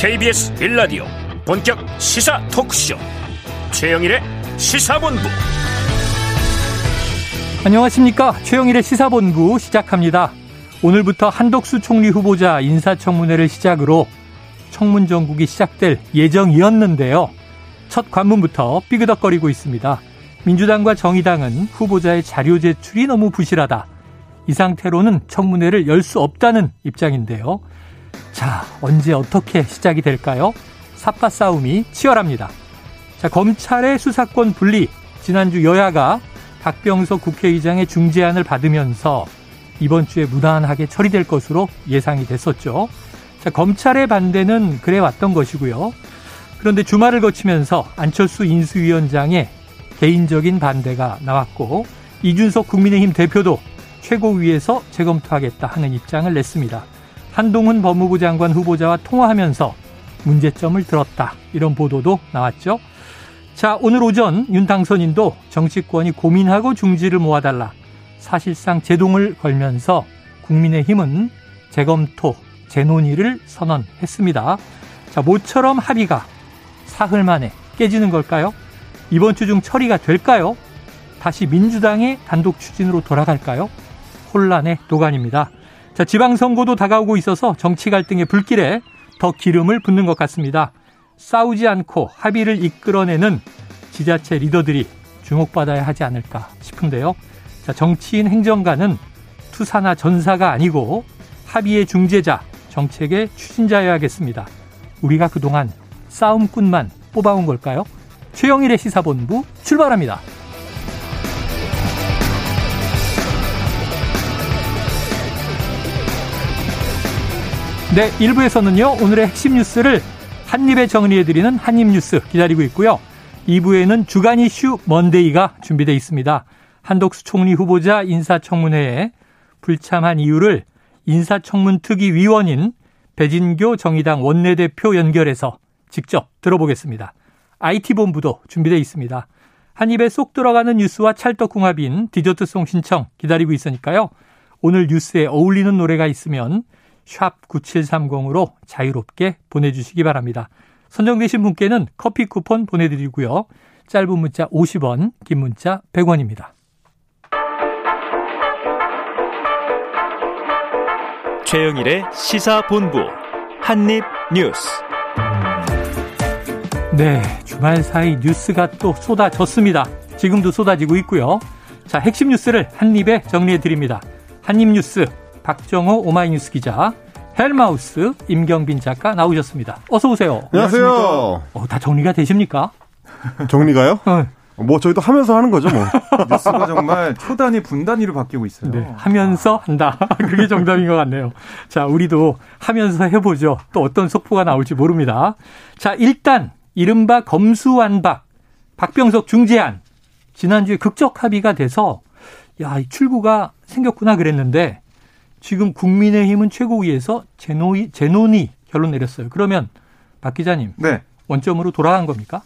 KBS 빌라디오 본격 시사 토크쇼. 최영일의 시사본부. 안녕하십니까? 최영일의 시사본부 시작합니다. 오늘부터 한덕수 총리 후보자 인사청문회를 시작으로 청문 정국이 시작될 예정이었는데요. 첫 관문부터 삐그덕거리고 있습니다. 민주당과 정의당은 후보자의 자료 제출이 너무 부실하다. 이 상태로는 청문회를 열 수 없다는 입장인데요 자, 언제 어떻게 시작이 될까요? 삽바 싸움이 치열합니다. 자, 검찰의 수사권 분리. 지난주 여야가 박병석 국회의장의 중재안을 받으면서 이번 주에 무난하게 처리될 것으로 예상이 됐었죠. 자, 검찰의 반대는 그래 왔던 것이고요. 그런데 주말을 거치면서 안철수 인수위원장의 개인적인 반대가 나왔고 이준석 국민의힘 대표도 최고위에서 재검토하겠다 하는 입장을 냈습니다. 한동훈 법무부 장관 후보자와 통화하면서 문제점을 들었다. 이런 보도도 나왔죠. 자, 오늘 오전 윤 당선인도 정치권이 고민하고 중지를 모아달라. 사실상 제동을 걸면서 국민의힘은 재검토, 재논의를 선언했습니다. 자, 모처럼 합의가 사흘 만에 깨지는 걸까요? 이번 주 중 처리가 될까요? 다시 민주당의 단독 추진으로 돌아갈까요? 혼란의 도가니입니다. 자, 지방선거도 다가오고 있어서 정치 갈등의 불길에 더 기름을 붓는 것 같습니다. 싸우지 않고 합의를 이끌어내는 지자체 리더들이 주목받아야 하지 않을까 싶은데요. 자, 정치인 행정가는 투사나 전사가 아니고 합의의 중재자, 정책의 추진자여야겠습니다. 우리가 그동안 싸움꾼만 뽑아온 걸까요? 최영일의 시사본부 출발합니다. 네, 1부에서는요, 오늘의 핵심 뉴스를 한입에 정리해드리는 한입뉴스 기다리고 있고요. 2부에는 주간 이슈 먼데이가 준비되어 있습니다. 한덕수 총리 후보자 인사청문회에 불참한 이유를 인사청문 특위 위원인 배진교 정의당 원내대표 연결해서 직접 들어보겠습니다. IT본부도 준비되어 있습니다. 한 입에 쏙 들어가는 뉴스와 찰떡궁합인 디저트송 신청 기다리고 있으니까요. 오늘 뉴스에 어울리는 노래가 있으면 샵 9730으로 자유롭게 보내주시기 바랍니다. 선정되신 분께는 커피 쿠폰 보내드리고요. 짧은 문자 50원, 긴 문자 100원입니다. 최영일의 시사본부 한입뉴스. 네, 주말 사이 뉴스가 또 쏟아졌습니다. 지금도 쏟아지고 있고요. 자, 핵심 뉴스를 한입에 정리해 드립니다. 한입뉴스 박정호 오마이뉴스 기자, 헬마우스 임경빈 작가 나오셨습니다. 어서 오세요. 안녕하세요. 어, 다 정리가 되십니까? 정리가요? 어. 뭐 저희도 하면서 하는 거죠, 뭐. 뉴스가 정말 초단위 분단위로 바뀌고 있어요. 네, 하면서 한다. 그게 정답인 것 같네요. 자, 우리도 하면서 해보죠. 또 어떤 속보가 나올지 모릅니다. 자, 일단 이른바 검수완박 박병석 중재안 지난주에 극적 합의가 돼서 야, 이 출구가 생겼구나 그랬는데 지금 국민의힘은 최고위에서 재논의, 재논의 결론 내렸어요. 그러면 박 기자님. 네. 원점으로 돌아간 겁니까?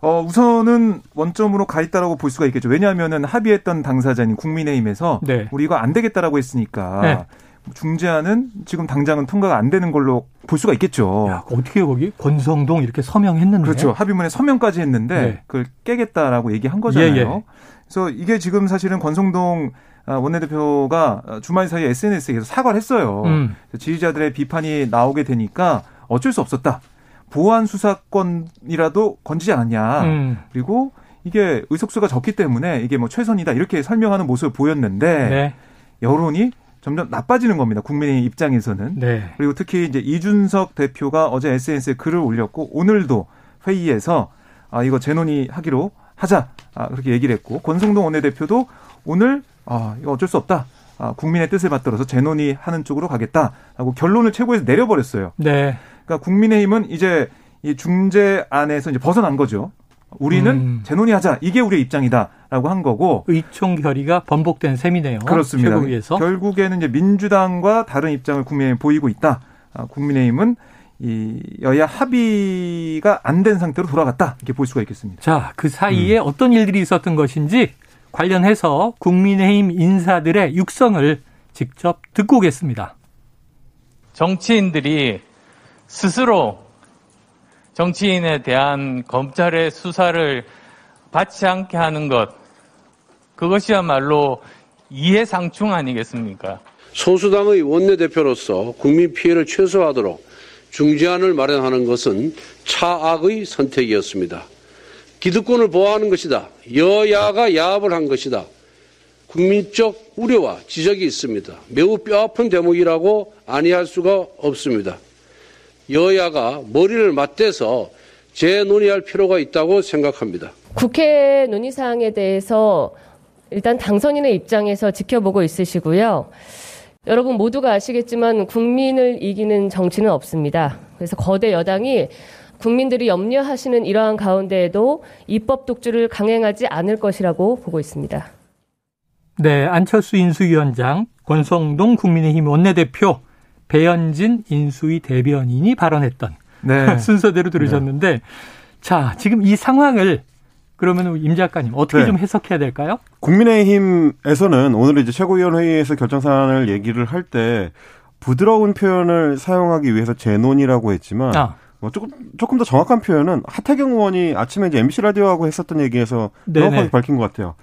어, 우선은 원점으로 가 있다라고 볼 수가 있겠죠. 왜냐하면은 합의했던 당사자인 국민의힘에서 네. 우리 이거 안 되겠다라고 했으니까 네. 중재안은 지금 당장은 통과가 안 되는 걸로 볼 수가 있겠죠. 야, 어떻게 거기 권성동 이렇게 서명했는데. 그렇죠. 합의문에 서명까지 했는데 네. 그걸 깨겠다라고 얘기한 거잖아요. 예, 예. 그래서 이게 지금 사실은 권성동 아, 원내대표가 주말 사이에 SNS에 서 사과를 했어요. 음. 지지자들의 비판이 나오게 되니까 어쩔 수 없었다. 보안 수사권이라도 건지지 않았냐. 음. 그리고 이게 의석수가 적기 때문에 이게 뭐 최선이다 이렇게 설명하는 모습을 보였는데 네. 여론이 점점 나빠지는 겁니다. 국민의 입장에서는. 네. 그리고 특히 이제 이준석 대표가 어제 SNS에 글을 올렸고 오늘도 회의에서 아 이거 재논의 하기로 하자 아, 그렇게 얘기를 했고 권성동 원내대표도 오늘 아 이거 어쩔 수 없다. 아, 국민의 뜻을 받들어서 재논의하는 쪽으로 가겠다라고 결론을 최고에서 내려버렸어요. 네. 그러니까 국민의힘은 이제 이 중재안에서 이제 벗어난 거죠. 우리는 음. 재논의하자 이게 우리의 입장이다라고 한 거고 의총 결의가 번복된 셈이네요. 그렇습니다. 최고위에서. 결국에는 이제 민주당과 다른 입장을 국민의힘 보이고 있다. 아, 국민의힘은 이 여야 합의가 안 된 상태로 돌아갔다 이렇게 볼 수가 있겠습니다. 자, 그 사이에 음. 어떤 일들이 있었던 것인지 관련해서 국민의힘 인사들의 육성을 직접 듣고 오겠습니다. 정치인들이 스스로 정치인에 대한 검찰의 수사를 받지 않게 하는 것, 그것이야말로 이해상충 아니겠습니까? 소수당의 원내대표로서 국민 피해를 최소화하도록 중재안을 마련하는 것은 차악의 선택이었습니다. 기득권을 보호하는 것이다. 여야가 야합을 한 것이다. 국민적 우려와 지적이 있습니다. 매우 뼈아픈 대목이라고 아니할 수가 없습니다. 여야가 머리를 맞대서 재논의할 필요가 있다고 생각합니다. 국회 논의 사항에 대해서 일단 당선인의 입장에서 지켜보고 있으시고요. 여러분 모두가 아시겠지만 국민을 이기는 정치는 없습니다. 그래서 거대 여당이 국민들이 염려하시는 이러한 가운데에도 입법 독주를 강행하지 않을 것이라고 보고 있습니다. 네, 안철수 인수위원장, 권성동 국민의힘 원내대표, 배현진 인수위 대변인이 발언했던 네. 순서대로 들으셨는데, 네. 자, 지금 이 상황을 그러면 임 작가님 어떻게 네. 좀 해석해야 될까요? 국민의힘에서는 오늘 이제 최고위원회의에서 결정 사안을 얘기를 할 때 부드러운 표현을 사용하기 위해서 재논이라고 했지만 아. 뭐 조금 조금 더 정확한 표현은 하태경 의원이 아침에 이제 MBC 라디오하고 했었던 얘기에서 네네. 명확하게 밝힌 것 같아요.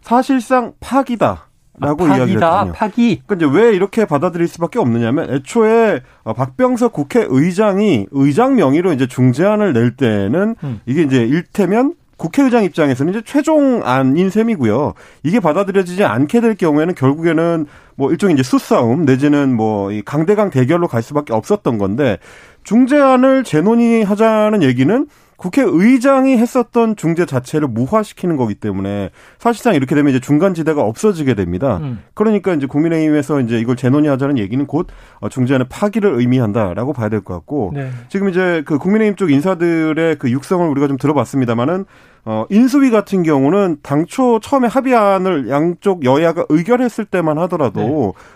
사실상 파기다. 라고 아, 이야기를 했거든요. 파기. 그러니까 이제 왜 이렇게 받아들일 수밖에 없느냐면 애초에 어, 박병석 국회의장이 의장 명의로 이제 중재안을 낼 때는 음. 이게 이제 일테면 국회의장 입장에서는 이제 최종안인 셈이고요. 이게 받아들여지지 않게 될 경우에는 결국에는 뭐 일종의 이제 수싸움 내지는 뭐 이 강대강 대결로 갈 수밖에 없었던 건데 중재안을 재논의하자는 얘기는 국회의장이 했었던 중재 자체를 무화시키는 거기 때문에 사실상 이렇게 되면 이제 중간 지대가 없어지게 됩니다. 음. 그러니까 이제 국민의힘에서 이제 이걸 재논의하자는 얘기는 곧 어, 중재안의 파기를 의미한다라고 봐야 될 것 같고 네. 지금 이제 그 국민의힘 쪽 인사들의 그 육성을 우리가 좀 들어봤습니다만은 어, 인수위 같은 경우는 당초 처음에 합의안을 양쪽 여야가 의결했을 때만 하더라도 네.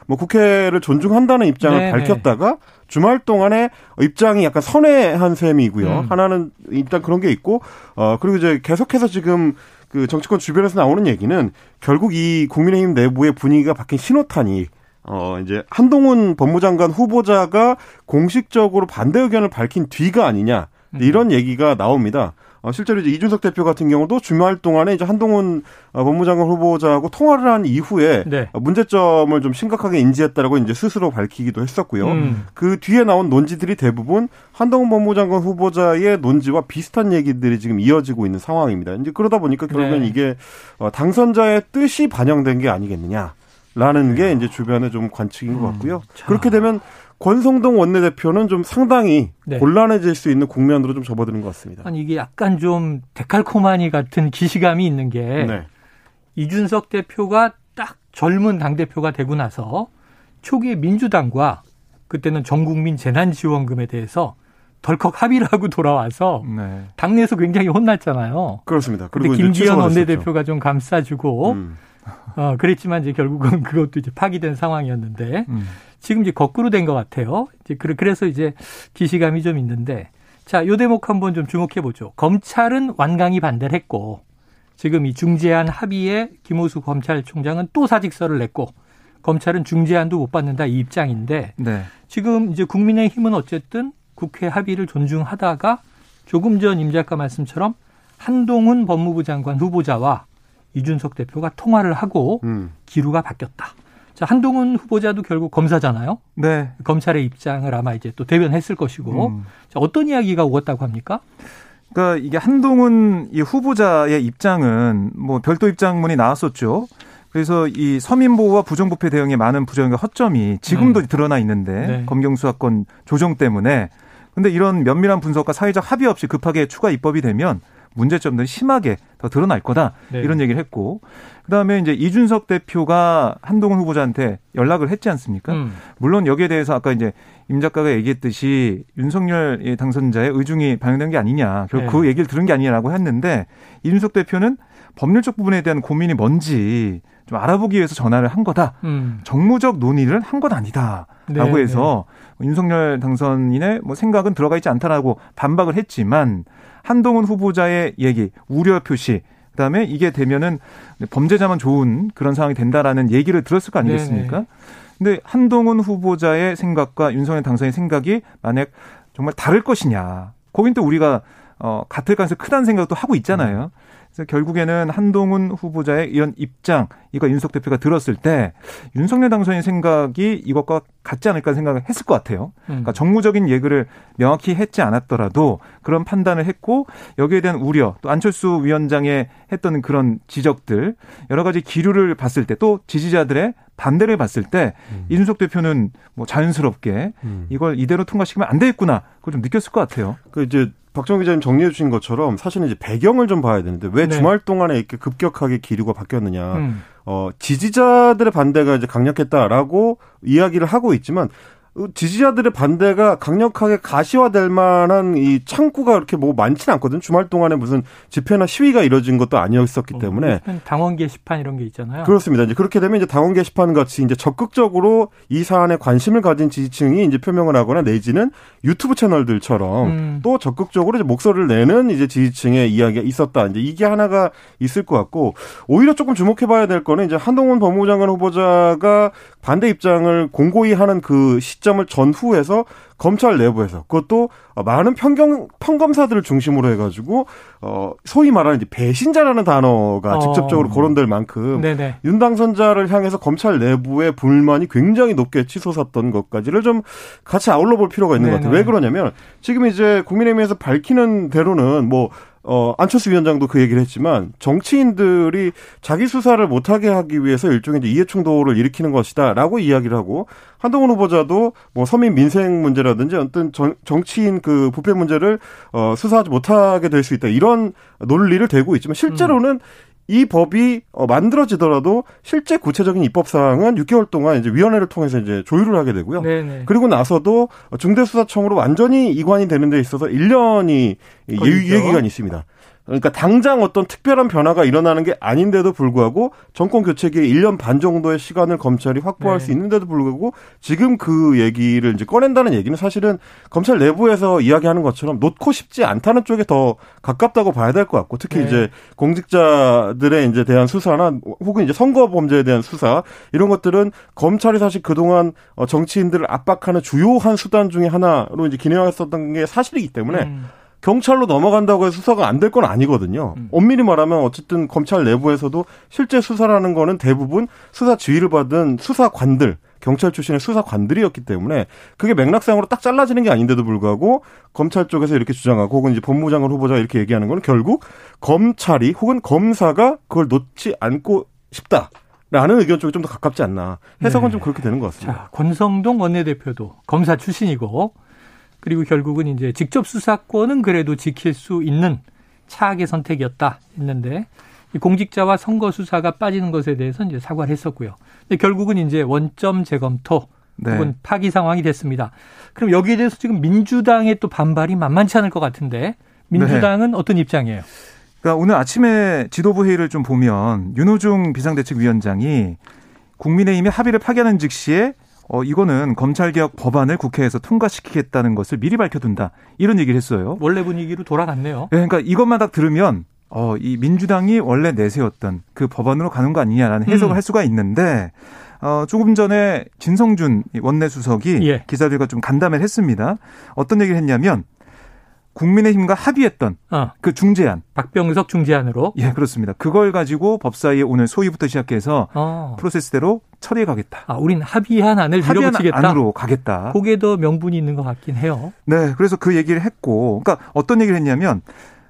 뭐 국회를 존중한다는 입장을 네, 네. 밝혔다가 주말 동안에 입장이 약간 선회한 셈이고요. 음. 하나는 일단 그런 게 있고, 어, 그리고 이제 계속해서 지금 그 정치권 주변에서 나오는 얘기는 결국 이 국민의힘 내부의 분위기가 바뀐 신호탄이 어, 이제 한동훈 법무장관 후보자가 공식적으로 반대 의견을 밝힌 뒤가 아니냐. 이런 음. 얘기가 나옵니다. 어, 실제로 이제 이준석 대표 같은 경우도 주말 동안에 이제 한동훈 어, 법무장관 후보자하고 통화를 한 이후에 네. 문제점을 좀 심각하게 인지했다라고 이제 스스로 밝히기도 했었고요. 음. 그 뒤에 나온 논지들이 대부분 한동훈 법무장관 후보자의 논지와 비슷한 얘기들이 지금 이어지고 있는 상황입니다. 이제 그러다 보니까 결국엔 네. 이게 어, 당선자의 뜻이 반영된 게 아니겠느냐. 라는 게 이제 주변의 좀 관측인 것 음, 같고요. 음, 그렇게 되면 권성동 원내대표는 좀 상당히 네. 곤란해질 수 있는 국면으로 좀 접어드는 것 같습니다. 아니 이게 약간 좀 데칼코마니 같은 기시감이 있는 게 네. 이준석 대표가 딱 젊은 당 대표가 되고 나서 초기에 민주당과 그때는 전국민 재난지원금에 대해서 덜컥 합의를 하고 돌아와서 네. 당내에서 굉장히 혼났잖아요. 그렇습니다. 그리고 김기현 원내대표가 좀 감싸주고 음. 어, 그랬지만 이제 결국은 그것도 이제 파기된 상황이었는데 음. 지금 이제 거꾸로 된 것 같아요. 이제 그래서 이제 기시감이 좀 있는데 자, 요 대목 한번 좀 주목해 보죠. 검찰은 완강히 반대를 했고 지금 이 중재안 합의에 김호수 검찰총장은 또 사직서를 냈고 검찰은 중재안도 못 받는다 이 입장인데 네. 지금 이제 국민의힘은 어쨌든 국회 합의를 존중하다가 조금 전 임 작가 말씀처럼 한동훈 법무부 장관 후보자와 이준석 대표가 통화를 하고 음. 기류가 바뀌었다. 자, 한동훈 후보자도 결국 검사잖아요. 네. 검찰의 입장을 아마 이제 또 대변했을 것이고. 음. 자, 어떤 이야기가 오갔다고 합니까? 그러니까 이게 한동훈 이 후보자의 입장은 뭐 별도 입장문이 나왔었죠. 그래서 이 서민 보호와 부정부패 대응에 많은 부정과 허점이 지금도 네. 드러나 있는데 네. 검경 수사권 조정 때문에 근데 이런 면밀한 분석과 사회적 합의 없이 급하게 추가 입법이 되면 문제점들이 심하게 더 드러날 거다 네. 이런 얘기를 했고 그다음에 이제 이준석 대표가 한동훈 후보자한테 연락을 했지 않습니까? 음. 물론 여기에 대해서 아까 이제 임 작가가 얘기했듯이 윤석열 당선자의 의중이 반영된 게 아니냐 결국 네. 그 얘기를 들은 게 아니냐라고 했는데 이준석 대표는 법률적 부분에 대한 고민이 뭔지 좀 알아보기 위해서 전화를 한 거다. 음. 정무적 논의를 한것 아니다라고 네, 해서 네. 윤석열 당선인의 뭐 생각은 들어가 있지 않다라고 반박을 했지만 한동훈 후보자의 얘기, 우려 표시, 그다음에 이게 되면은 범죄자만 좋은 그런 상황이 된다라는 얘기를 들었을 거 아니겠습니까? 네네. 근데 한동훈 후보자의 생각과 윤석열 당선인의 생각이 만약 정말 다를 것이냐. 거긴 또 우리가 어, 같을 가능성이 크다는 생각도 하고 있잖아요. 그래서 결국에는 한동훈 후보자의 이런 입장, 이거 윤석 대표가 들었을 때 윤석열 당선인 생각이 이것과 같지 않을까 생각을 했을 것 같아요. 그러니까 정무적인 예그를 명확히 했지 않았더라도 그런 판단을 했고 여기에 대한 우려, 또 안철수 위원장의 했던 그런 지적들 여러 가지 기류를 봤을 때 또 지지자들의 반대를 봤을 때 음. 이준석 대표는 뭐 자연스럽게 음. 이걸 이대로 통과시키면 안 되겠구나 그걸 좀 느꼈을 것 같아요. 그 이제 박정 기자님 정리해 주신 것처럼 사실은 이제 배경을 좀 봐야 되는데 왜 네. 주말 동안에 이렇게 급격하게 기류가 바뀌었느냐. 음. 어, 지지자들의 반대가 이제 강력했다라고 이야기를 하고 있지만 지지자들의 반대가 강력하게 가시화될 만한 이 창구가 그렇게 뭐 많지는 않거든. 주말 동안에 무슨 집회나 시위가 이뤄진 것도 아니었었기 어, 때문에 당원 게시판 이런 게 있잖아요. 그렇습니다. 이제 그렇게 되면 이제 당원 게시판 같이 이제 적극적으로 이 사안에 관심을 가진 지지층이 이제 표명을 하거나 내지는 유튜브 채널들처럼 음. 또 적극적으로 이제 목소리를 내는 이제 지지층의 이야기가 있었다. 이제 이게 하나가 있을 것 같고 오히려 조금 주목해봐야 될 거는 이제 한동훈 법무부 장관 후보자가 반대 입장을 공고히 하는 그 시 점을 전후해서 검찰 내부에서 그것도 많은 평경 평검사들을 중심으로 해가지고 어 소위 말하는 이제 배신자라는 단어가 어. 직접적으로 거론될 만큼 네네. 윤 당선자를 향해서 검찰 내부의 불만이 굉장히 높게 치솟았던 것까지를 좀 같이 아울러 볼 필요가 있는 네네. 것 같아요. 왜 그러냐면 지금 이제 국민의힘에서 밝히는 대로는 뭐 어, 안철수 위원장도 그 얘기를 했지만 정치인들이 자기 수사를 못하게 하기 위해서 일종의 이해충돌을 일으키는 것이다라고 이야기를 하고 한동훈 후보자도 뭐 서민 민생 문제라든지 어떤 정, 정치인 그 부패 문제를 어, 수사하지 못하게 될 수 있다 이런 논리를 대고 있지만 실제로는 음. 이 법이 어, 만들어지더라도 실제 구체적인 입법 사항은 6개월 동안 이제 위원회를 통해서 이제 조율을 하게 되고요. 네네. 그리고 나서도 중대수사청으로 완전히 이관이 되는 데 있어서 1년이 유예 기간이 있습니다. 그러니까 당장 어떤 특별한 변화가 일어나는 게 아닌데도 불구하고 정권 교체기에 1년 반 정도의 시간을 검찰이 확보할 네. 수 있는데도 불구하고 지금 그 얘기를 이제 꺼낸다는 얘기는 사실은 검찰 내부에서 이야기하는 것처럼 놓고 싶지 않다는 쪽에 더 가깝다고 봐야 될 것 같고 특히 네. 이제 공직자들의 이제 대한 수사나 혹은 이제 선거 범죄에 대한 수사 이런 것들은 검찰이 사실 그동안 어, 정치인들을 압박하는 주요한 수단 중에 하나로 이제 기능했었던 게 사실이기 때문에 음. 경찰로 넘어간다고 해서 수사가 안 될 건 아니거든요. 음. 엄밀히 말하면 어쨌든 검찰 내부에서도 실제 수사라는 거는 대부분 수사 지휘를 받은 수사관들 경찰 출신의 수사관들이었기 때문에 그게 맥락상으로 딱 잘라지는 게 아닌데도 불구하고 검찰 쪽에서 이렇게 주장하고 혹은 이제 법무장관 후보자가 이렇게 얘기하는 거는 결국 검찰이 혹은 검사가 그걸 놓지 않고 싶다. 라는 의견 쪽이 좀 더 가깝지 않나. 해석은 네. 좀 그렇게 되는 것 같습니다. 자, 권성동 원내대표도 검사 출신이고 그리고 결국은 이제 직접 수사권은 그래도 지킬 수 있는 차악의 선택이었다 했는데 공직자와 선거 수사가 빠지는 것에 대해서 이제 사과를 했었고요. 근데 결국은 이제 원점 재검토 네. 혹은 파기 상황이 됐습니다. 그럼 여기에 대해서 지금 민주당의 또 반발이 만만치 않을 것 같은데 민주당은 네. 어떤 입장이에요? 그러니까 오늘 아침에 지도부 회의를 좀 보면 윤호중 비상대책위원장이 국민의힘의 합의를 파기하는 즉시에 어, 이거는 검찰개혁 법안을 국회에서 통과시키겠다는 것을 미리 밝혀둔다. 이런 얘기를 했어요. 원래 분위기로 돌아갔네요. 네, 그러니까 이것만 딱 들으면 어, 이 민주당이 원래 내세웠던 그 법안으로 가는 거 아니냐라는 해석을 음. 할 수가 있는데 어, 조금 전에 진성준 원내수석이 예. 기자들과 좀 간담회를 했습니다. 어떤 얘기를 했냐면 국민의힘과 합의했던 어. 그 중재안. 박병석 중재안으로. 예, 그렇습니다. 그걸 가지고 법사위에 오늘 소위부터 시작해서 어. 프로세스대로 처리해 가겠다. 아, 우린 합의한 안을 합의한 밀어붙이겠다. 안으로 가겠다. 그게 더 명분이 있는 것 같긴 해요. 네, 그래서 그 얘기를 했고, 그러니까 어떤 얘기를 했냐면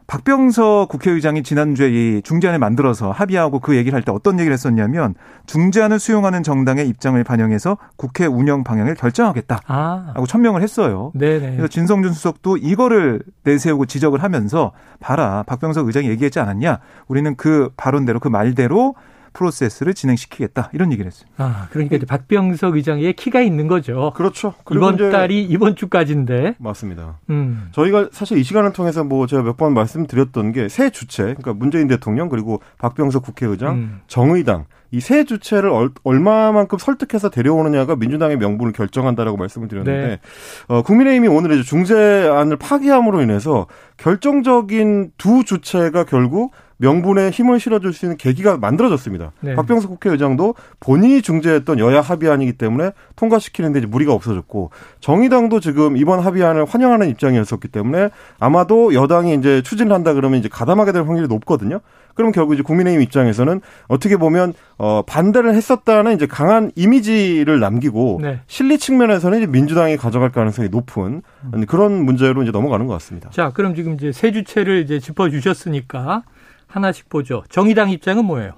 박병석 국회의장이 지난주에 이 중재안을 만들어서 합의하고 그 얘기를 할 때 어떤 얘기를 했었냐면 중재안을 수용하는 정당의 입장을 반영해서 국회 운영 방향을 결정하겠다. 아. 하고 천명을 했어요. 네네. 그래서 진성준 수석도 이거를 내세우고 지적을 하면서 봐라 박병석 의장이 얘기했지 않았냐. 우리는 그 발언대로 그 말대로 프로세스를 진행시키겠다 이런 얘기를 했어요. 아 그러니까 이제 박병석 의장의 키가 있는 거죠. 그렇죠. 이번 달이 이번 주까지인데 맞습니다. 음. 저희가 사실 이 시간을 통해서 뭐 제가 몇 번 말씀드렸던 게 새 주체, 그러니까 문재인 대통령 그리고 박병석 국회의장, 음. 정의당 이 세 주체를 얼, 얼마만큼 설득해서 데려오느냐가 민주당의 명분을 결정한다라고 말씀을 드렸는데 네. 어, 국민의힘이 오늘 이제 중재안을 파기함으로 인해서 결정적인 두 주체가 결국 명분에 힘을 실어줄 수 있는 계기가 만들어졌습니다. 네. 박병석 국회의장도 본인이 중재했던 여야 합의안이기 때문에 통과시키는데 이제 무리가 없어졌고 정의당도 지금 이번 합의안을 환영하는 입장이었었기 때문에 아마도 여당이 이제 추진을 한다 그러면 이제 가담하게 될 확률이 높거든요. 그럼 결국 이제 국민의힘 입장에서는 어떻게 보면 어 반대를 했었다는 이제 강한 이미지를 남기고 네. 실리 측면에서는 이제 민주당이 가져갈 가능성이 높은 그런 문제로 이제 넘어가는 것 같습니다. 자, 그럼 지금 이제 세 주체를 이제 짚어 주셨으니까 하나씩 보죠. 정의당 입장은 뭐예요?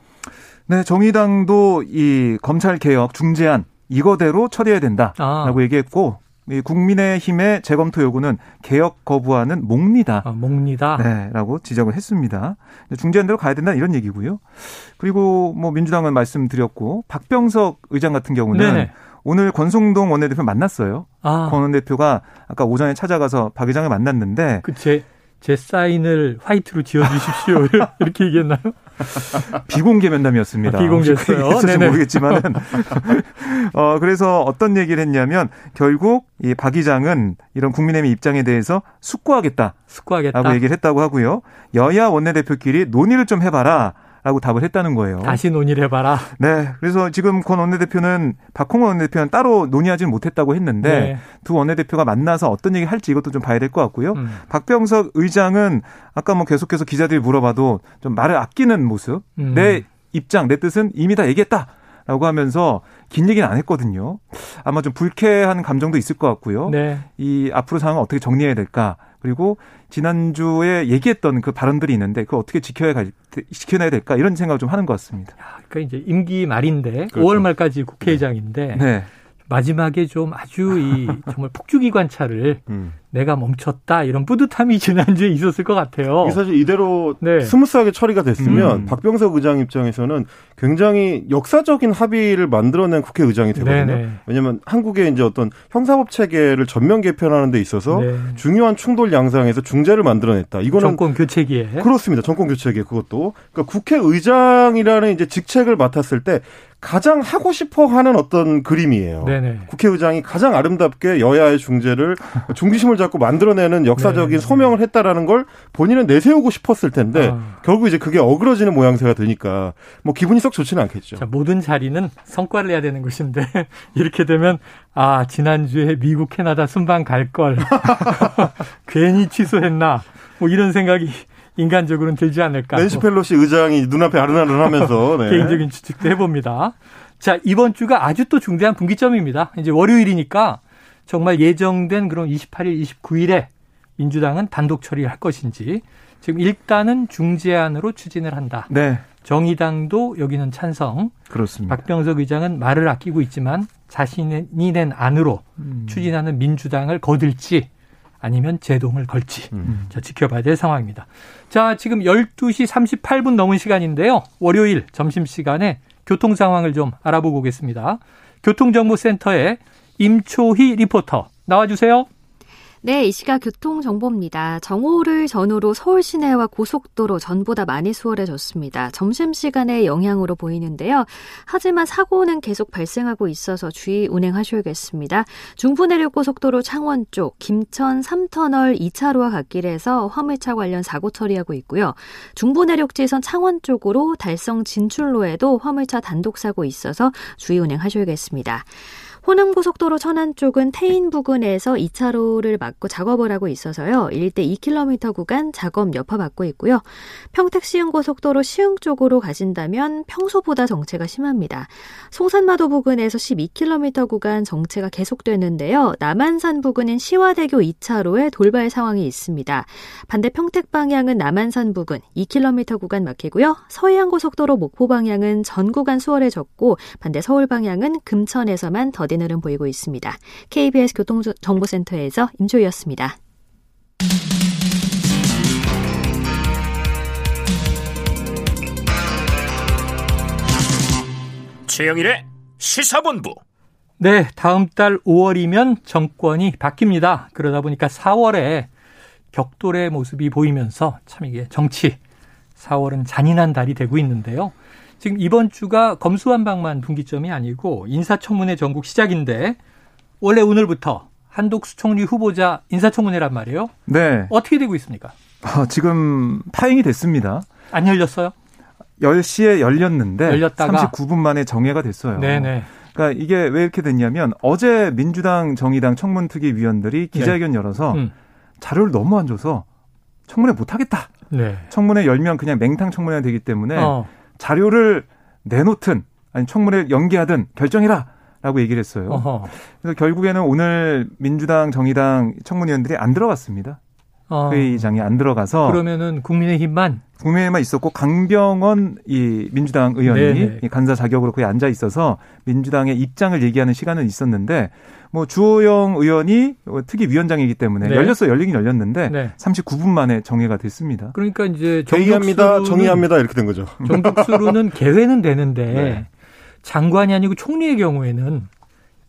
네, 정의당도 이 검찰 개혁 중재안 이거대로 처리해야 된다라고 아. 얘기했고 이 국민의힘의 재검토 요구는 개혁 거부하는 몽리다. 아, 몽니다. 네, 라고 지적을 했습니다. 중재안대로 가야 된다 이런 얘기고요. 그리고 뭐 민주당은 말씀드렸고 박병석 의장 같은 경우는 네네. 오늘 권성동 원내대표 만났어요. 아, 권 원내대표가 아까 오전에 찾아가서 박 의장을 만났는데 그 제, 제 사인을 화이트로 지어 주십시오. 이렇게 얘기했나요? 비공개 면담이었습니다. 아, 비공개였어요? 네네. 모르겠지만은 어 그래서 어떤 얘기를 했냐면 결국 이 박 의장은 이런 국민의힘 입장에 대해서 숙고하겠다라고 숙고하겠다. 얘기를 했다고 하고요. 여야 원내대표끼리 논의를 좀 해봐라. 라고 답을 했다는 거예요. 다시 논의를 해봐라. 네. 그래서 지금 권 원내대표는 박홍원 원내대표는 따로 논의하지는 못했다고 했는데 네. 두 원내대표가 만나서 어떤 얘기 할지 이것도 좀 봐야 될 것 같고요. 음. 박병석 의장은 아까 뭐 계속해서 기자들이 물어봐도 좀 말을 아끼는 모습. 음. 내 입장, 내 뜻은 이미 다 얘기했다. 라고 하면서 긴 얘기는 안 했거든요. 아마 좀 불쾌한 감정도 있을 것 같고요. 네. 이 앞으로 상황을 어떻게 정리해야 될까. 그리고 지난주에 얘기했던 그 발언들이 있는데 그걸 어떻게 지켜야, 갈- 지켜내야 될까. 이런 생각을 좀 하는 것 같습니다. 그러니까 이제 임기 말인데 그렇죠. 5월 말까지 국회의장인데 네. 마지막에 좀 아주 이 정말 폭주기 관찰을 음. 내가 멈췄다 이런 뿌듯함이 지난주에 있었을 것 같아요. 사실 이대로 네. smooth하게 처리가 됐으면 음. 박병석 의장 입장에서는 굉장히 역사적인 합의를 만들어낸 국회의장이 되거든요. 네네. 왜냐하면 한국의 이제 어떤 형사법 체계를 전면 개편하는 데 있어서 네. 중요한 충돌 양상에서 중재를 만들어냈다. 이거는 정권 교체기에 그렇습니다. 정권 교체기 그것도 그러니까 국회의장이라는 이제 직책을 맡았을 때 가장 하고 싶어 하는 어떤 그림이에요. 네네. 국회의장이 가장 아름답게 여야의 중재를 중심을 잡고 만들어내는 역사적인 네. 소명을 했다라는 걸 본인은 내세우고 싶었을 텐데 아. 결국 이제 그게 어그러지는 모양새가 되니까 뭐 기분이 썩 좋지는 않겠죠. 자, 모든 자리는 성과를 내야 되는 것인데 이렇게 되면 아 지난주에 미국 캐나다 순방 갈 걸 괜히 취소했나 뭐 이런 생각이 인간적으로는 들지 않을까 낸시 뭐 펠로시 의장이 눈앞에 아른아른하면서 네. 개인적인 추측도 해봅니다. 자 이번 주가 아주 또 중대한 분기점입니다. 이제 월요일이니까 정말 예정된 그런 28일, 29일에 민주당은 단독 처리할 것인지 지금 일단은 중재안으로 추진을 한다. 네. 정의당도 여기는 찬성. 그렇습니다. 박병석 의장은 말을 아끼고 있지만 자신이 낸 안으로 음. 추진하는 민주당을 거들지 아니면 제동을 걸지 음. 자, 지켜봐야 될 상황입니다. 자, 지금 12시 38분 넘은 시간인데요. 월요일 점심시간에 교통 상황을 좀 알아보고 오겠습니다. 교통정보센터의 임초희 리포터 나와주세요. 네, 이 시각 교통정보입니다. 정오를 전후로 서울 시내와 고속도로 전보다 많이 수월해졌습니다. 점심시간의 영향으로 보이는데요. 하지만 사고는 계속 발생하고 있어서 주의 운행하셔야겠습니다. 중부내륙고속도로 창원 쪽 김천 3터널 2차로와 갓길에서 화물차 관련 사고 처리하고 있고요. 중부내륙지선 창원 쪽으로 달성 진출로에도 화물차 단독 사고 있어서 주의 운행하셔야겠습니다. 호남고속도로 천안 쪽은 태인 부근에서 2차로를 막고 작업을 하고 있어서요. 일대 2km 구간 작업 여파받고 있고요. 평택 시흥고속도로 시흥 쪽으로 가신다면 평소보다 정체가 심합니다. 송산마도 부근에서 12km 구간 정체가 계속되는데요. 남한산 부근은 시화대교 2차로에 돌발 상황이 있습니다. 반대 평택 방향은 남한산 부근 2km 구간 막히고요. 서해안고속도로 목포 방향은 전 구간 수월해졌고 반대 서울 방향은 금천에서만 더딘 흐름 보이고 있습니다. KBS 교통정보센터에서 임초희였습니다. 최영일의 시사본부. 네, 다음 달 5월이면 정권이 바뀝니다. 그러다 보니까 4월에 격돌의 모습이 보이면서 참 이게 정치 4월은 잔인한 달이 되고 있는데요. 지금 이번 주가 검수완박만 분기점이 아니고 인사청문회 전국 시작인데 원래 오늘부터 한독수 총리 후보자 인사청문회란 말이에요. 네. 어떻게 되고 있습니까? 어, 지금 파행이 됐습니다. 안 열렸어요? 10시에 열렸는데 열렸다가 39분 만에 정회가 됐어요. 네네. 그러니까 이게 왜 이렇게 됐냐면 어제 민주당, 정의당 청문특위 위원들이 기자회견 열어서 음. 자료를 너무 안 줘서 청문회 못 하겠다. 네. 청문회 열면 그냥 맹탕 청문회가 되기 때문에 어. 자료를 내놓든 아니 청문회 연기하든 결정해라. 라고 얘기를 했어요. 어허. 그래서 결국에는 오늘 민주당, 정의당 청문위원들이 안 들어갔습니다. 어. 회의장에 안 들어가서 그러면은 국민의힘만 국민의힘만 있었고 강병원 이 민주당 의원이 네네. 이 간사 자격으로 거기 앉아 있어서 민주당의 입장을 얘기하는 시간은 있었는데 뭐 주호영 의원이 특위 위원장이기 때문에 네. 열렸어 열리긴 열렸는데 네. 39분 만에 정회가 됐습니다. 그러니까 이제 정족수로는- 정의합니다 이렇게 된 거죠. 정족수로는 개회는 되는데 네. 장관이 아니고 총리의 경우에는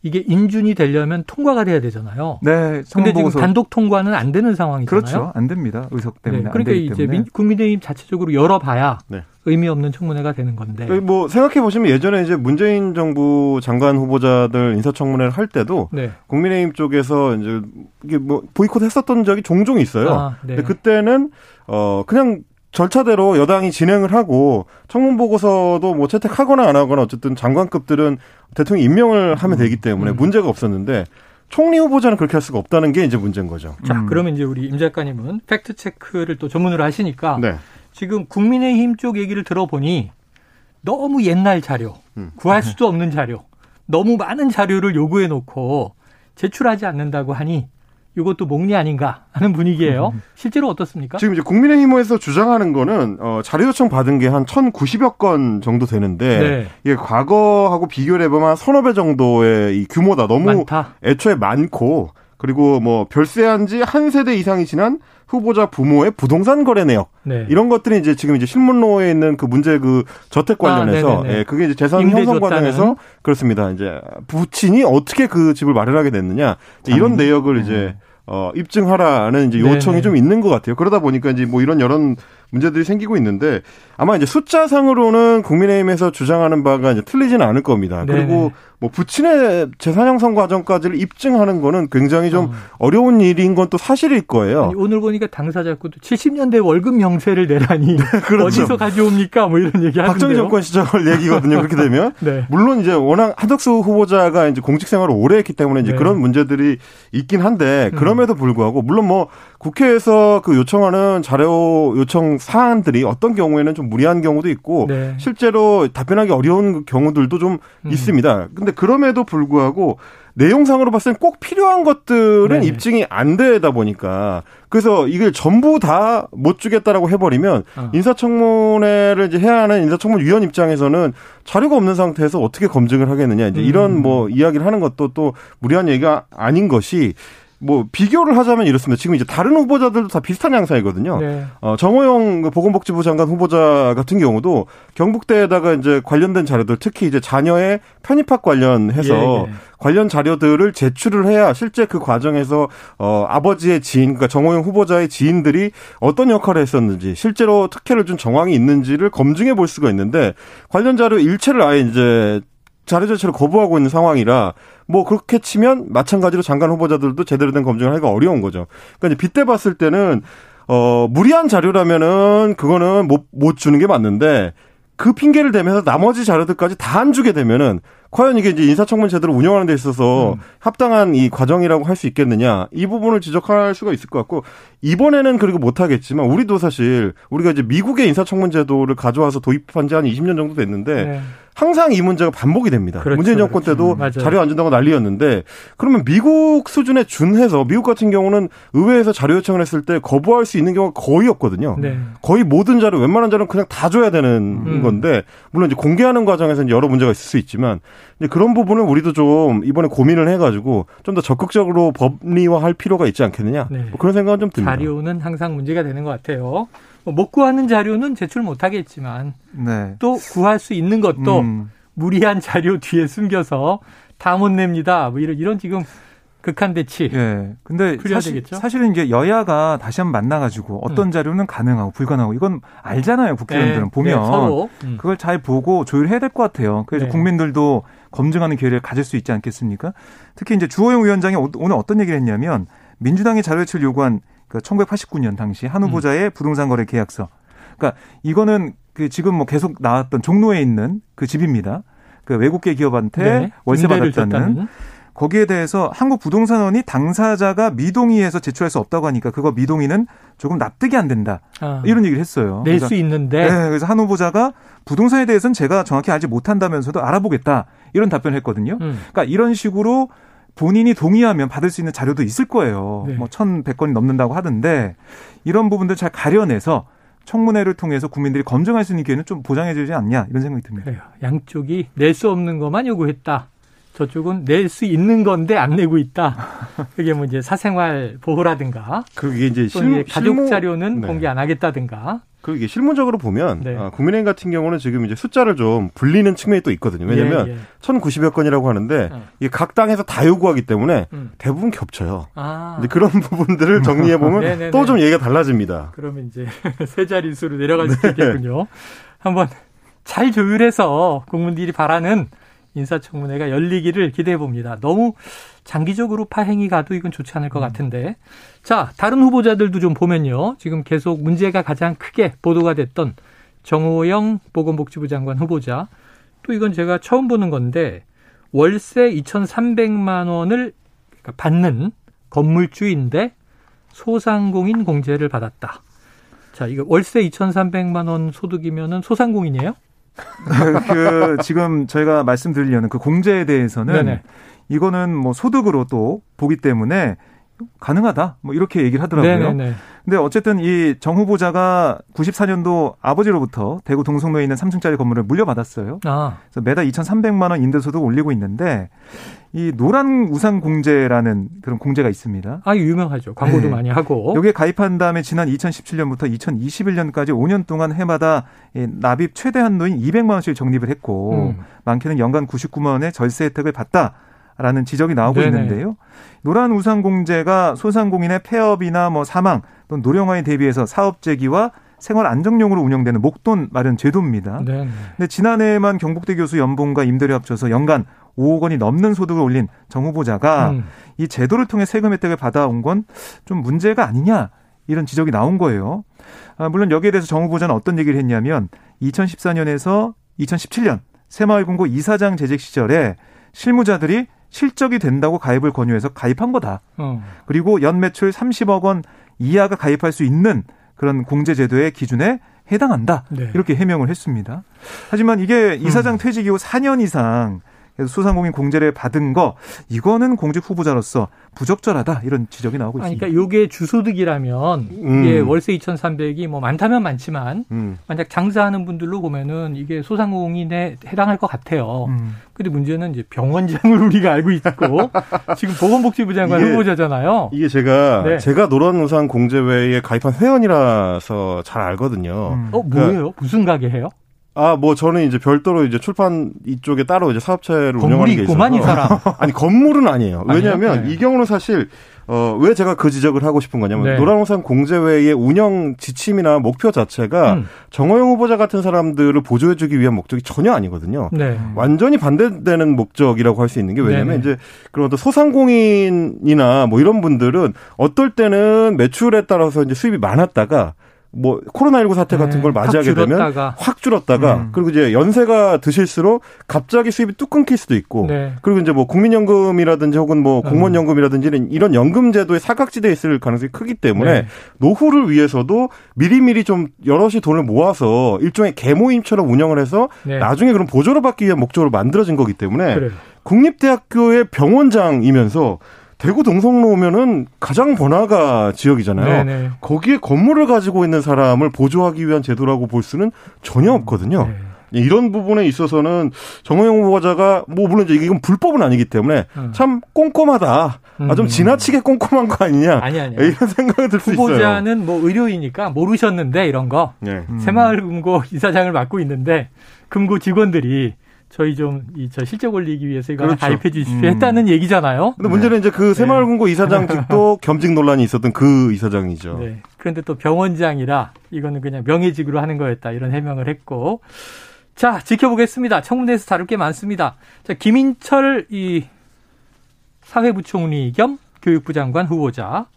이게 인준이 되려면 통과가 돼야 되잖아요. 네, 근데 지금 단독 통과는 안 되는 상황이잖아요. 그렇죠. 안 됩니다. 의석 때문에 네, 안 그러니까 되기 이제 때문에. 민- 국민의힘 자체적으로 열어봐야 네. 의미 없는 청문회가 되는 건데. 여기 뭐 생각해 보시면 예전에 이제 문재인 정부 장관 후보자들 인사청문회를 할 때도 네. 국민의힘 쪽에서 이제 이게 뭐 보이콧 했었던 적이 종종 있어요. 아, 네. 근데 그때는 어 그냥 절차대로 여당이 진행을 하고 청문 보고서도 뭐 채택하거나 안 하거나 어쨌든 장관급들은 대통령 임명을 하면 되기 때문에 음. 문제가 없었는데 총리 후보자는 그렇게 할 수가 없다는 게 이제 문제인 거죠. 자, 음. 그러면 이제 우리 임 작가님은 팩트 체크를 또 전문으로 하시니까 네. 지금 국민의힘 쪽 얘기를 들어보니 너무 옛날 자료, 음. 구할 수도 없는 자료, 너무 많은 자료를 요구해 놓고 제출하지 않는다고 하니 이것도 목리 아닌가 하는 분위기예요. 실제로 어떻습니까? 지금 이제 국민의힘에서 주장하는 거는 어, 자료 요청 받은 게 한 1,090여 건 정도 되는데 네. 이게 과거하고 비교를 해보면 한 서너 배 정도의 이 규모다. 너무 많다. 애초에 많고 그리고 뭐 별세한 지 한 세대 이상이 지난 후보자 부모의 부동산 거래 내역 네. 이런 것들이 이제 지금 이제 신문로에 있는 그 문제 그 저택 관련해서 아. 예, 그게 이제 재산 형성. 과정에서 그렇습니다. 이제 부친이 어떻게 그 집을 마련하게 됐느냐 이런 내역을 이제 어 입증하라는 이제 요청이 음. 네네. 좀 있는 것 같아요. 그러다 보니까 이제 뭐 이런 여러 문제들이 생기고 있는데 아마 이제 숫자상으로는 국민의힘에서 주장하는 바가 이제 틀리지는 않을 겁니다. 네네. 그리고 뭐 부친의 재산 형성 과정까지를 입증하는 거는 굉장히 좀 어. 어. 려운 일인 건 또 사실일 거예요. 아니, 오늘 보니까 당사자께도 70년대 월급 명세를 내라니 그렇죠. 어디서 가져옵니까? 뭐 이런 얘기 하는데요. 박정희 정권 시절 얘기거든요. 그렇게 되면 네. 물론 이제 워낙 한덕수 후보자가 이제 공직 생활을 오래 했기 때문에 이제 네. 음. 그런 문제들이 있긴 한데 그럼에도 불구하고 물론 뭐 국회에서 그 요청하는 자료 요청 사안들이 어떤 경우에는 좀 무리한 경우도 있고 네. 실제로 답변하기 어려운 경우들도 좀 음. 있습니다. 근데 그럼에도 불구하고 내용상으로 봤을 땐 꼭 필요한 것들은 네네. 입증이 안 되다 보니까 그래서 이걸 전부 다 못 주겠다라고 해버리면 어. 인사청문회를 이제 해야 하는 인사청문 위원 입장에서는 자료가 없는 상태에서 어떻게 검증을 하겠느냐 이제 이런 음. 뭐 이야기를 하는 것도 또 무리한 얘기가 아닌 것이 뭐 비교를 하자면 이렇습니다. 지금 이제 다른 후보자들도 다 비슷한 양상이거든요. 네. 어, 정호영 그 보건복지부 장관 후보자 같은 경우도 경북대에다가 이제 관련된 자료들 특히 이제 자녀의 편입학 관련해서 예, 예. 관련 자료들을 제출을 해야 실제 그 과정에서 어 아버지의 지인 그러니까 정호영 후보자의 지인들이 어떤 역할을 했었는지 실제로 특혜를 준 정황이 있는지를 검증해 볼 수가 있는데 관련 자료 일체를 아예 이제 자료 자체를 거부하고 있는 상황이라 뭐 그렇게 치면 마찬가지로 장관 후보자들도 제대로 된 검증을 하기가 어려운 거죠. 그러니까 이제 빗대 봤을 때는 어 무리한 자료라면은 그거는 못 못 주는 게 맞는데 그 핑계를 대면서 나머지 자료들까지 다 안 주게 되면은 과연 이게 이제 인사청문 제대로 운영하는 데 있어서 음. 합당한 이 과정이라고 할 수 있겠느냐 이 부분을 지적할 수가 있을 것 같고 이번에는 그리고 못하겠지만 우리도 사실 우리가 이제 미국의 인사청문 제도를 가져와서 도입한 지 한 20년 정도 됐는데 네. 항상 이 문제가 반복이 됩니다. 그렇죠, 문재인 정권 그렇죠. 때도 맞아요. 자료 안 준다고 난리였는데 그러면 미국 수준에 준해서 미국 같은 경우는 의회에서 자료 요청을 했을 때 거부할 수 있는 경우가 거의 없거든요. 네. 거의 모든 자료, 웬만한 자료는 그냥 다 줘야 되는 음. 건데, 물론 이제 공개하는 과정에서 이제 여러 문제가 있을 수 있지만, 이제 그런 부분을 우리도 좀 이번에 고민을 해가지고 좀 더 적극적으로 법리화할 필요가 있지 않겠느냐. 네. 뭐 그런 생각은 좀 듭니다. 자료는 항상 문제가 되는 것 같아요. 뭐못 구하는 자료는 제출 못 하겠지만 네. 또 구할 수 있는 것도 음. 무리한 자료 뒤에 숨겨서 다 못 냅니다. 뭐 이런 이런 지금 극한 대치. 예. 근데 사실, 사실은 이게 여야가 다시 한번 만나가지고 어떤 음. 자료는 가능하고 불가능하고 이건 알잖아요. 국회의원들은 네, 보면 네, 음. 그걸 잘 보고 조율해야 될 것 같아요. 그래서 네. 국민들도 검증하는 기회를 가질 수 있지 않겠습니까? 특히 이제 주호영 위원장이 오늘 어떤 얘기를 했냐면 민주당이 자료 제출 요구한 그 1989년 당시 한 후보자의 음. 부동산 거래 계약서. 그러니까 이거는 그 지금 뭐 계속 나왔던 종로에 있는 그 집입니다. 그 외국계 기업한테 네. 월세 받았다는 거기에 대해서 한국 부동산원이 당사자가 미동의해서 제출할 수 없다고 하니까 그거 미동의는 조금 납득이 안 된다. 아, 이런 얘기를 했어요. 낼 수 있는데. 네, 그래서 한 후보자가 부동산에 대해서는 제가 정확히 알지 못한다면서도 알아보겠다. 이런 답변을 했거든요. 음. 그러니까 이런 식으로 본인이 동의하면 받을 수 있는 자료도 있을 거예요. 네. 뭐 1,100건이 넘는다고 하던데 이런 부분들 잘 가려내서 청문회를 통해서 국민들이 검증할 수 있는 기회는 좀 보장해 주지 않냐 이런 생각이 듭니다. 그래요. 양쪽이 낼 수 없는 것만 요구했다. 저쪽은 낼 수 있는 건데 안 내고 있다. 그게 뭐 이제 사생활 보호라든가. 그게 이제 실무, 가족 자료는 네. 공개 안 하겠다든가. 그 이게 실무적으로 보면 네. 아, 국민의힘 같은 경우는 지금 이제 숫자를 좀 불리는 측면이 또 있거든요. 왜냐하면 예, 예. 1,090여 건이라고 하는데 어. 이게 각 당에서 다 요구하기 때문에 음. 대부분 겹쳐요. 아. 이제 그런 부분들을 정리해 보면 또 좀 얘기가 달라집니다. 그러면 이제 세 자릿수로 내려갈 수 네. 있겠군요. 한번 잘 조율해서 국민들이 바라는 인사청문회가 열리기를 기대해 봅니다. 너무 장기적으로 파행이 가도 이건 좋지 않을 것 음. 같은데. 자, 다른 후보자들도 좀 보면요. 지금 계속 문제가 가장 크게 보도가 됐던 정호영 보건복지부 장관 후보자. 또 이건 제가 처음 보는 건데 월세 2,300만 원을 받는 건물주인데 소상공인 공제를 받았다. 자, 이거 월세 2,300만 원 소득이면은 소상공인이에요? 그 지금 저희가 말씀드리려는 그 공제에 대해서는 네네. 이거는 뭐 소득으로 또 보기 때문에 가능하다. 뭐 이렇게 얘기를 하더라고요. 네네네. 근데 어쨌든 이 정 후보자가 94년도 아버지로부터 대구 동성로에 있는 3층짜리 건물을 물려받았어요. 아. 그래서 매달 2,300만 원 임대소득 올리고 있는데 이 노란 우산 공제라는 그런 공제가 있습니다. 아, 유명하죠. 광고도 네. 많이 하고. 여기에 가입한 다음에 지난 2017년부터 2021년까지 5년 동안 해마다 납입 최대 한도인 200만 원씩 적립을 했고 음. 많게는 연간 99만 원의 절세 혜택을 받다. 라는 지적이 나오고 네네. 있는데요. 노란 우산 공제가 소상공인의 폐업이나 뭐 사망 또는 노령화에 대비해서 사업 재기와 생활 안정용으로 운영되는 목돈 마련 제도입니다. 네네. 근데 지난해에만 경북대 교수 연봉과 임대료 합쳐서 연간 5억 원이 넘는 소득을 올린 정 후보자가 음. 이 제도를 통해 세금 혜택을 받아온 건 좀 문제가 아니냐 이런 지적이 나온 거예요. 아, 물론 여기에 대해서 정 후보자는 어떤 얘기를 했냐면 2014년에서 2017년 새마을금고 이사장 재직 시절에 실무자들이 실적이 된다고 가입을 권유해서 가입한 거다. 어. 그리고 연 매출 30억 원 이하가 가입할 수 있는 그런 공제 제도의 기준에 해당한다. 네. 이렇게 해명을 했습니다. 하지만 이게 이사장 음. 퇴직 이후 4년 이상 그래서 소상공인 공제를 받은 거 이거는 공직 후보자로서 부적절하다 이런 지적이 나오고 있습니다. 그러니까 이게 주소득이라면 음. 이게 월세 2,300이 뭐 많다면 많지만 음. 만약 장사하는 분들로 보면은 이게 소상공인에 해당할 것 같아요. 음. 근데 문제는 이제 병원장을 우리가 알고 있고 지금 보건복지부 장관 이게, 후보자잖아요. 이게 제가 네. 제가 노란우산 공제회에 가입한 회원이라서 잘 알거든요. 음. 어 뭐예요? 그러니까 무슨 가게 해요? 아, 뭐 저는 이제 별도로 이제 출판 이쪽에 따로 이제 사업체를 운영하는 게 있어서. 이 사람. 아니 건물은 아니에요. 왜냐하면 네. 이 경우는 사실 어, 왜 제가 그 지적을 하고 싶은 거냐면 네. 노란우산 공제회의 운영 지침이나 목표 자체가 음. 정호영 후보자 같은 사람들을 보조해주기 위한 목적이 전혀 아니거든요. 네. 완전히 반대되는 목적이라고 할 수 있는 게 왜냐하면 네 이제 그런 어떤 소상공인이나 뭐 이런 분들은 어떨 때는 매출에 따라서 이제 수입이 많았다가 뭐 코로나19 사태 같은 네, 걸 맞이하게 확 되면 확 줄었다가 음. 그리고 이제 연세가 드실수록 갑자기 수입이 뚝 끊길 수도 있고 네. 그리고 이제 뭐 국민연금이라든지 혹은 뭐 음. 공무원 연금이라든지 이런 연금 제도에 사각지대에 있을 가능성이 크기 때문에 네. 노후를 위해서도 미리미리 좀 여럿이 돈을 모아서 일종의 개모임처럼 운영을 해서 네. 나중에 그런 보조를 받기 위한 목적으로 만들어진 거기 때문에 그래요. 국립대학교의 병원장이면서 대구 동성로 오면은 가장 번화가 지역이잖아요. 네네. 거기에 건물을 가지고 있는 사람을 보조하기 위한 제도라고 볼 수는 전혀 음, 없거든요. 네. 이런 부분에 있어서는 정호영 후보자가 뭐 물론 이제 이건 불법은 아니기 때문에 음. 참 꼼꼼하다. 아, 좀 음. 지나치게 꼼꼼한 거 아니냐. 아니, 아니. 이런 생각이 들 수 있어요. 후보자는 뭐 의료이니까 모르셨는데 이런 거. 네. 새마을금고 이사장을 맡고 있는데 금고 직원들이 저희 좀이저 실적 올리기 위해서 이거 그렇죠. 가입해 주십시오 음. 했다는 얘기잖아요. 근데 문제는 이제 그 새마을금고 이사장직도 겸직 논란이 있었던 그 이사장이죠. 네. 그런데 또 병원장이라 이거는 그냥 명예직으로 하는 거였다 이런 해명을 했고 자 지켜보겠습니다. 청문회에서 다룰 게 많습니다. 자 김인철 이 사회부총리 겸 교육부 장관 후보자 자,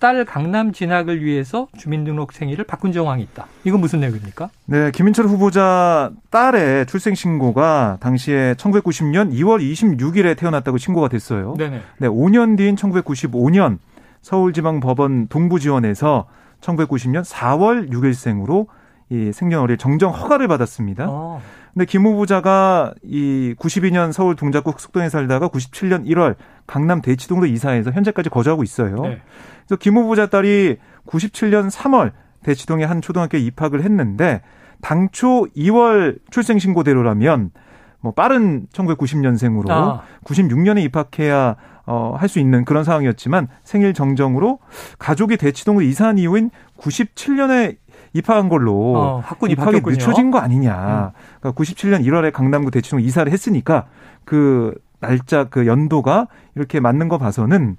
딸 강남 진학을 위해서 주민등록 생일을 바꾼 정황이 있다. 이건 무슨 내용입니까? 네, 김인철 후보자 딸의 출생 신고가 당시에 1990년 2월 26일에 태어났다고 신고가 됐어요. 네네. 네, 5년 뒤인 1995년 서울지방법원 동부지원에서 1990년 4월 6일생으로 이 생년월일 정정 허가를 받았습니다. 어, 근데 김 후보자가 이 92년 서울 동작구 숙동에 살다가 97년 1월 강남 대치동으로 이사해서 현재까지 거주하고 있어요. 네. 그래서 김 후보자 딸이 97년 3월 대치동의 한 초등학교에 입학을 했는데 당초 2월 출생 신고대로라면 뭐 빠른 1990년생으로 아. 96년에 입학해야 어, 할 수 있는 그런 상황이었지만 생일 정정으로 가족이 대치동으로 이사한 이후인 97년에 입학한 걸로 어, 학군이 입학이 바뀌었군요. 음. 늦춰진 거 아니냐. 그러니까 97년 1월에 강남구 대치동 이사를 했으니까 그 날짜 그 연도가 이렇게 맞는 거 봐서는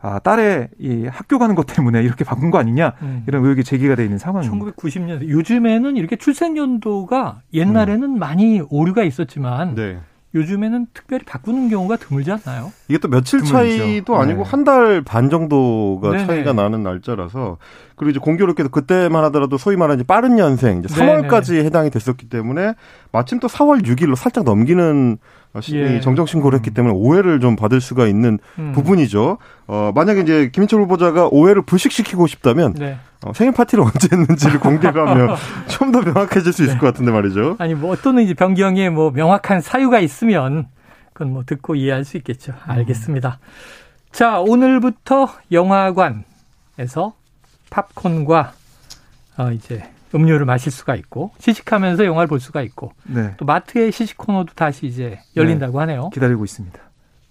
아, 딸의 이 학교 가는 것 때문에 이렇게 바꾼 거 아니냐 음. 이런 의혹이 제기가 돼 있는 상황입니다. 1990년 요즘에는 이렇게 출생 연도가 옛날에는 많이 오류가 있었지만 네. 요즘에는 특별히 바꾸는 경우가 드물지 않나요? 이게 또 며칠 드물죠. 차이도 아니고 네. 한달 반 정도가 네네. 차이가 나는 날짜라서 그리고 이제 공교롭게도 그때만 하더라도 소위 말하는 이제 빠른 연생 이제 네네. 3월까지 해당이 됐었기 때문에 마침 또 4월 6일로 살짝 넘기는 시- 예. 정정 신고를 했기 때문에 오해를 좀 받을 수가 있는 음. 부분이죠. 어 만약에 이제 김인철 후보자가 오해를 불식시키고 싶다면 네. 어, 생일 파티를 언제 했는지를 공개를 하면 좀 더 명확해질 수 있을 네. 것 같은데 말이죠. 아니 뭐 어떤 이제 변경에 뭐 명확한 사유가 있으면 그건 뭐 듣고 이해할 수 있겠죠. 알겠습니다. 자 오늘부터 영화관에서 팝콘과 어 이제 음료를 마실 수가 있고 시식하면서 영화를 볼 수가 있고 네. 또 마트의 시식 코너도 다시 이제 열린다고 하네요. 기다리고 있습니다.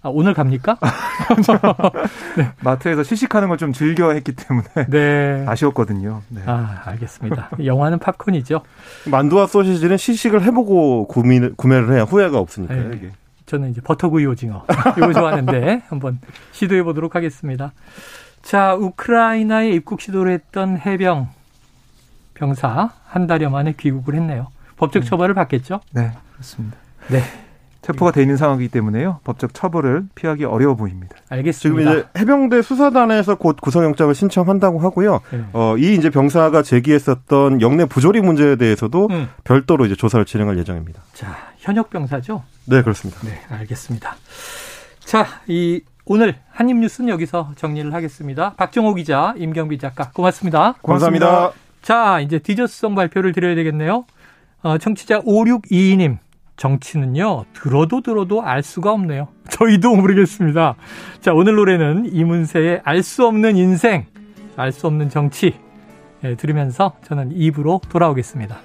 아, 오늘 갑니까? 마트에서 시식하는 걸 좀 즐겨 했기 때문에 네. 아쉬웠거든요. 네. 아, 알겠습니다. 영화는 팝콘이죠. 만두와 소시지는 시식을 해보고 구매를, 구매를 해야 후회가 없으니까요. 네. 이게. 저는 이제 버터구이 오징어 이거 좋아하는데 한번 시도해 보도록 하겠습니다. 자, 우크라이나에 입국 시도를 했던 해병 병사 한 달여 만에 귀국을 했네요. 법적 처벌을 받겠죠? 네, 그렇습니다. 네, 체포가 돼 있는 상황이기 때문에요. 법적 처벌을 피하기 어려워 보입니다. 지금 알겠습니다. 이제 해병대 수사단에서 곧 구속영장을 신청한다고 하고요. 네. 어, 이 이제 병사가 제기했었던 영내 부조리 문제에 대해서도 음. 별도로 이제 조사를 진행할 예정입니다. 자, 현역 병사죠? 네, 그렇습니다. 네, 알겠습니다. 자, 이 오늘 한입 뉴스는 여기서 정리를 하겠습니다. 박정호 기자, 임경비 작가, 고맙습니다. 감사합니다. 자, 이제 디저스성 발표를 드려야 되겠네요. 어, 청취자 5622님. 정치는요, 들어도 들어도 알 수가 없네요. 저희도 모르겠습니다. 자, 오늘 노래는 이문세의 알 수 없는 인생, 알 수 없는 정치. 예, 들으면서 저는 입으로 돌아오겠습니다.